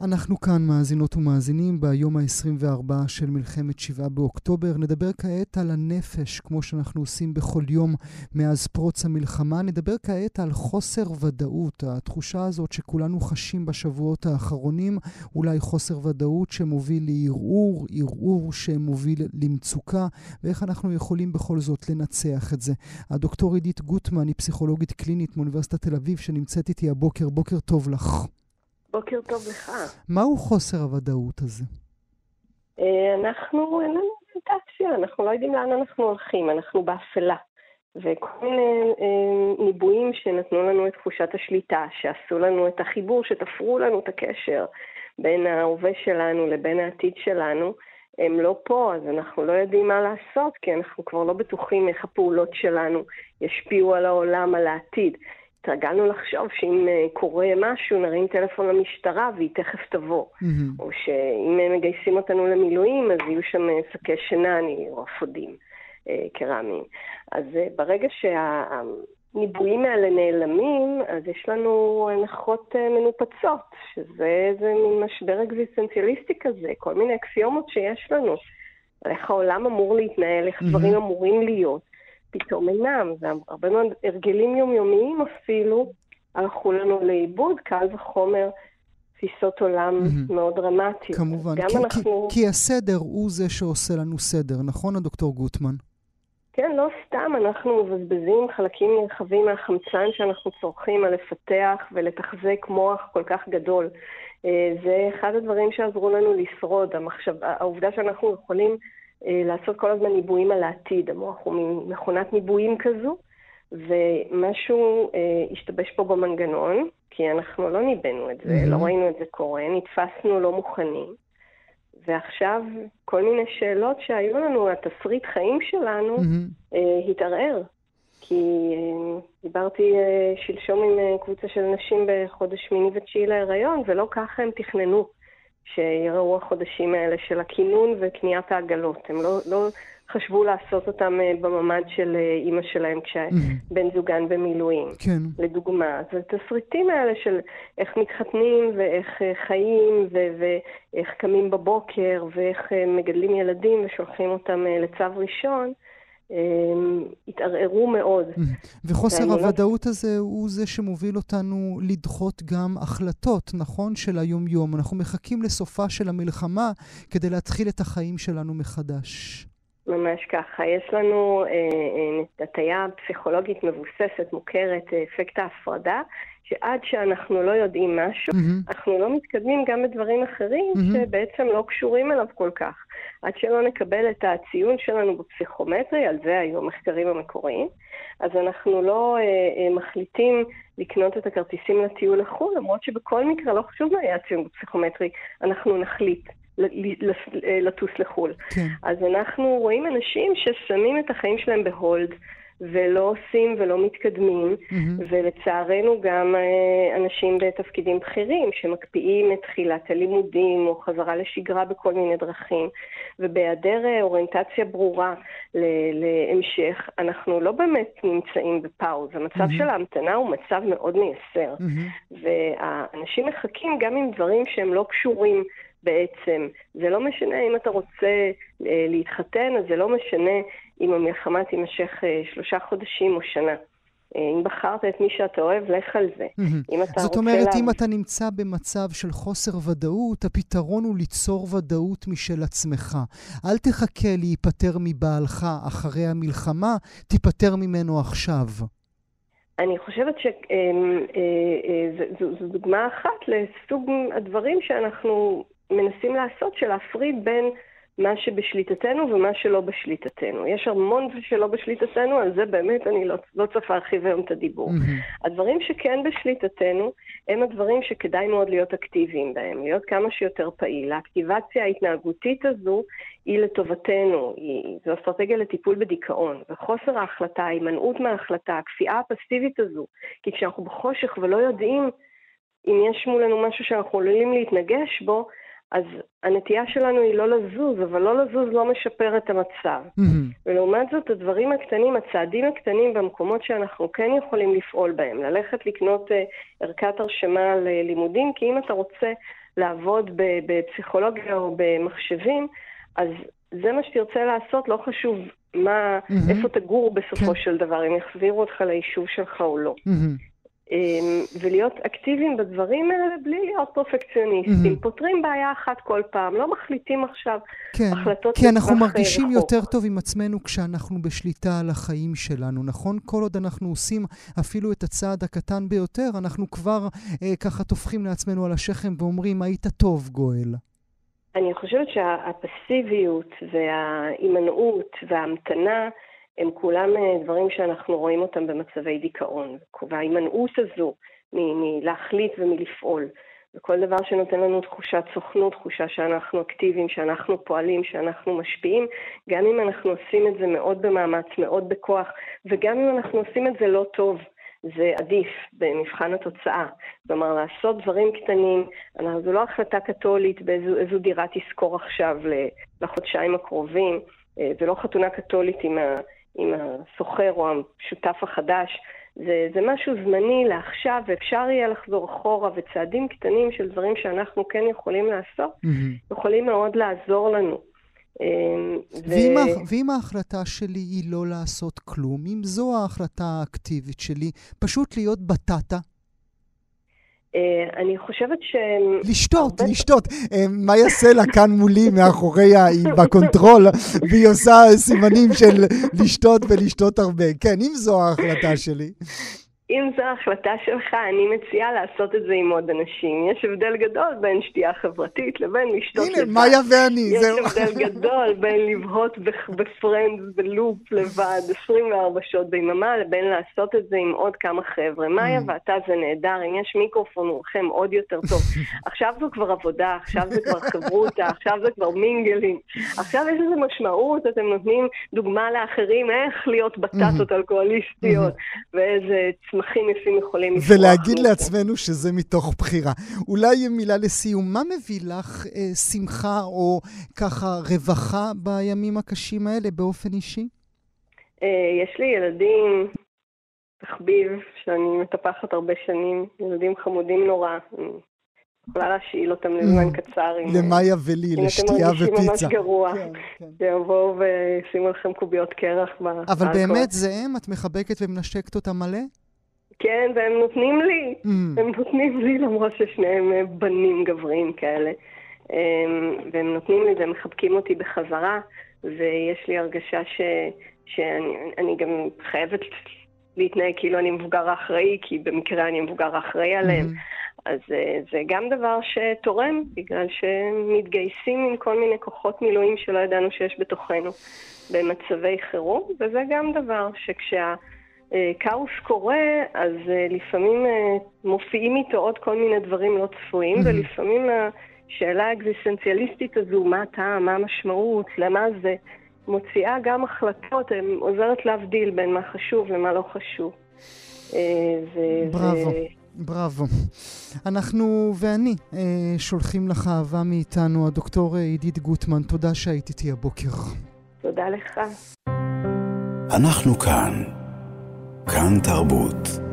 אנחנו כאן מאזינות ומאזינים ביום ה-24 של מלחמת 7 באוקטובר. נדבר כעת על הנפש, כמו שאנחנו עושים בכל יום מאז פרוץ המלחמה. נדבר כעת על חוסר ודאות, התחושה הזאת שכולנו חשים בשבועות האחרונים, אולי חוסר ודאות שמוביל לערעור, ערעור שמוביל למצוקה, ואיך אנחנו יכולים בכל זאת לנצח את זה. הדוקטור עידית גוטמן היא פסיכולוגית קלינית מאוניברסיטת תל אביב, שנמצאת איתי הבוקר. בוקר טוב לך. בוקר טוב לך. מהו חוסר הוודאות הזה? אה, אנחנו, אין לנו אוריינטציה, אנחנו לא יודעים לאן אנחנו הולכים, אנחנו באפלה. וכל מיני אה, ניבויים שנתנו לנו את תחושת השליטה, שעשו לנו את החיבור, שתפרו לנו את הקשר בין ההווה שלנו לבין העתיד שלנו, הם לא פה, אז אנחנו לא יודעים מה לעשות, כי אנחנו כבר לא בטוחים איך הפעולות שלנו ישפיעו על העולם, על העתיד. התרגלנו לחשוב שאם אה, קורה משהו, נרים טלפון למשטרה והיא תכף תבוא. Mm-hmm. או שאם הם מגייסים אותנו למילואים, אז יהיו שם אה, שקי שינה או אפודים אה, קרמיים. אז ברגע שהניבויים האלה נעלמים, אז יש לנו הנחות מנופצות, שזה מין משבר אקזיסטנציאליסטי כזה, כל מיני אקסיומות שיש לנו. איך העולם אמור להתנהל, איך דברים mm-hmm. אמורים להיות. פתאום אינם, והרבה מאוד הרגלים יומיומיים אפילו הלכו לנו לאיבוד, קל וחומר תפיסות עולם mm-hmm. מאוד דרמטיות. כמובן, כי, אנחנו... כי, כי הסדר הוא זה שעושה לנו סדר, נכון, הדוקטור גוטמן? כן, לא סתם, אנחנו מבזבזים חלקים נרחבים מהחמצן שאנחנו צורכים על לפתח ולתחזק מוח כל כך גדול. אה, זה אחד הדברים שעזרו לנו לשרוד, המחשב... העובדה שאנחנו יכולים לעשות כל הזמן ניבויים על העתיד. המוח הוא מין מכונת ניבויים כזו, ומשהו אה, השתבש פה במנגנון, כי אנחנו לא ניבאנו את זה. לא ראינו את זה קורה, נתפסנו לא מוכנים. ועכשיו כל מיני שאלות שהיו לנו, התסריט חיים שלנו. אה, התערער. כי אה, דיברתי אה, שלשום עם אה, קבוצה של נשים בחודש שמיני ותשיעי להיריון, ולא ככה הם תכננו. שיראו החודשים האלה של הכינון וקניית העגלות. הם לא, לא חשבו לעשות אותם אה, בממ"ד של אה, אימא שלהם כשבן זוגן במילואים. כן. לדוגמה. אז התסריטים האלה של איך מתחתנים ואיך אה, חיים ו- ואיך קמים בבוקר ואיך מגדלים ילדים ושולחים אותם לצו ראשון, התערערו מאוד. וחוסר הוודאות הזה הוא זה שמוביל אותנו לדחות גם החלטות, נכון? של היום-יום. אנחנו מחכים לסופה של המלחמה כדי להתחיל את החיים שלנו מחדש. ממש ככה. יש לנו אה, אה, הטיה פסיכולוגית מבוססת, מוכרת, אה, אפקט ההפרדה, שעד שאנחנו לא יודעים משהו, mm-hmm. אנחנו לא מתקדמים גם בדברים אחרים mm-hmm. שבעצם לא קשורים אליו כל כך. עד שלא נקבל את הציון שלנו בפסיכומטרי, על זה היו המחקרים המקוריים, אז אנחנו לא אה, אה, מחליטים לקנות את הכרטיסים לטיול לחו"ל, למרות שבכל מקרה, לא חשוב מה היה הציון בפסיכומטרי, אנחנו נחליט. לטוס לחו"ל. כן. אז אנחנו רואים אנשים ששמים את החיים שלהם ב-hold, ולא עושים ולא מתקדמים, mm-hmm. ולצערנו גם אה, אנשים בתפקידים בכירים שמקפיאים את תחילת הלימודים או חזרה לשגרה בכל מיני דרכים, ובהיעדר אה, אוריינטציה ברורה להמשך, אנחנו לא באמת נמצאים ב-pause. המצב mm-hmm. של ההמתנה הוא מצב מאוד מייסר, mm-hmm. והאנשים מחכים גם עם דברים שהם לא קשורים. בעצם. זה לא משנה אם אתה רוצה אה, להתחתן, אז זה לא משנה אם המלחמה תימשך אה, שלושה חודשים או שנה. אה, אם בחרת את מי שאתה אוהב, לך על זה. אם אתה זאת אומרת, לה... אם אתה נמצא במצב של חוסר ודאות, הפתרון הוא ליצור ודאות משל עצמך. אל תחכה להיפטר מבעלך אחרי המלחמה, תיפטר ממנו עכשיו. אני חושבת שזו דוגמה אחת לסוג הדברים שאנחנו מנסים לעשות של להפריד בין מה שבשליטתנו ומה שלא בשליטתנו. יש המון שלא בשליטתנו, על זה באמת אני לא, לא צריך להרחיב היום את הדיבור. Mm-hmm. הדברים שכן בשליטתנו, הם הדברים שכדאי מאוד להיות אקטיביים בהם, להיות כמה שיותר פעיל. האקטיבציה ההתנהגותית הזו היא לטובתנו, היא, זו אסטרטגיה לטיפול בדיכאון. וחוסר ההחלטה, ההימנעות מההחלטה, הכפייה הפסיבית הזו, כי כשאנחנו בחושך ולא יודעים אם יש מולנו משהו שאנחנו עלולים להתנגש בו, אז הנטייה שלנו היא לא לזוז, אבל לא לזוז לא משפר את המצב. Mm-hmm. ולעומת זאת, הדברים הקטנים, הצעדים הקטנים במקומות שאנחנו כן יכולים לפעול בהם, ללכת לקנות uh, ערכת הרשמה ללימודים, כי אם אתה רוצה לעבוד בפסיכולוגיה או במחשבים, אז זה מה שתרצה לעשות, לא חשוב מה, mm-hmm. איפה תגור בסופו כן. של דבר, אם יחזירו אותך ליישוב שלך או לא. Mm-hmm. אמ, ולהיות אקטיביים בדברים האלה בלי להיות פרפקציוניסטים. Mm-hmm. פותרים בעיה אחת כל פעם, לא מחליטים עכשיו כן, החלטות כי אנחנו מרגישים רחוק. יותר טוב עם עצמנו כשאנחנו בשליטה על החיים שלנו, נכון? כל עוד אנחנו עושים אפילו את הצעד הקטן ביותר, אנחנו כבר אה, ככה טופחים לעצמנו על השכם ואומרים, היית טוב, גואל. אני חושבת שהפסיביות וההימנעות וההמתנה הם כולם אה, דברים שאנחנו רואים אותם במצבי דיכאון. וההימנעות הזו מלהחליט ומלפעול, וכל דבר שנותן לנו תחושת סוכנות, תחושה שאנחנו אקטיביים, שאנחנו פועלים, שאנחנו משפיעים, גם אם אנחנו עושים את זה מאוד במאמץ, מאוד בכוח, וגם אם אנחנו עושים את זה לא טוב. זה עדיף במבחן התוצאה. כלומר, לעשות דברים קטנים, זו לא החלטה קתולית באיזו דירה תשכור עכשיו לחודשיים הקרובים, אה, זה לא חתונה קתולית עם, ה, עם הסוחר או השותף החדש. זה, זה משהו זמני לעכשיו, ואפשר יהיה לחזור אחורה, וצעדים קטנים של דברים שאנחנו כן יכולים לעשות, mm-hmm. יכולים מאוד לעזור לנו. אמ, ואם, ו... ואם ההחלטה שלי היא לא לעשות כלום, אם זו ההחלטה האקטיבית שלי, פשוט להיות בטטה? אה, אני חושבת ש... לשתות, לשתות. אה, מה יעשה לה כאן מולי מאחורי, היא בקונטרול, והיא עושה סימנים של לשתות ולשתות הרבה. כן, אם זו ההחלטה שלי. אם זו ההחלטה שלך, אני מציעה לעשות את זה עם עוד אנשים. יש הבדל גדול בין שתייה חברתית לבין לשתות לבד. הנה, מאיה ואני, יש זהו. יש הבדל גדול בין לבהות בפרנדס, בלופ לבד, 24 שעות ביממה, לבין לעשות את זה עם עוד כמה חבר'ה. מאיה mm. ואתה זה נהדר, אם יש מיקרופון רוחם עוד יותר טוב. עכשיו זו כבר עבודה, עכשיו זה כבר חברותה, עכשיו זה כבר מינגלים. עכשיו יש לזה משמעות, אתם נותנים דוגמה לאחרים איך להיות בטטות mm-hmm. אלכוהוליסטיות, mm-hmm. ואיזה... צמחים יפים יכולים לפרוח. ולהגיד לעצמנו שזה מתוך בחירה. אולי מילה לסיום, מה מביא לך אה, שמחה או ככה רווחה בימים הקשים האלה באופן אישי? אה, יש לי ילדים, תחביב שאני מטפחת הרבה שנים, ילדים חמודים נורא. יכולה להשאיל אותם לזמן mm. קצר. למאיה ולי, לשתייה ופיצה. אם אתם מרגישים ממש גרוע, כן, כן. שיבואו וישימו לכם קוביות קרח. אבל באמת זה הם? את מחבקת ומנשקת אותם מלא? כן, והם נותנים לי, mm. הם נותנים לי למרות ששניהם אה, בנים גבריים כאלה. אמ, והם נותנים לי והם מחבקים אותי בחזרה, ויש לי הרגשה ש, שאני גם חייבת להתנהג כאילו אני מבוגר האחראי, כי במקרה אני מבוגר האחראי עליהם. Mm-hmm. אז אה, זה גם דבר שתורם, בגלל שהם מתגייסים עם כל מיני כוחות מילואים שלא ידענו שיש בתוכנו במצבי חירום, וזה גם דבר שכשה... אה, כאוס קורה, אז אה, לפעמים אה, מופיעים איתו עוד כל מיני דברים לא צפויים. ולפעמים השאלה האקזיסטנציאליסטית הזו, מה הטעם, מה המשמעות, למה זה, מוציאה גם החלטות, עוזרת להבדיל בין מה חשוב למה לא חשוב. בראבו. בראבו. אנחנו ואני שולחים לך אהבה מאיתנו, הדוקטור עידית גוטמן, תודה שהיית איתי הבוקר. תודה לך. אנחנו כאן. כאן תרבות.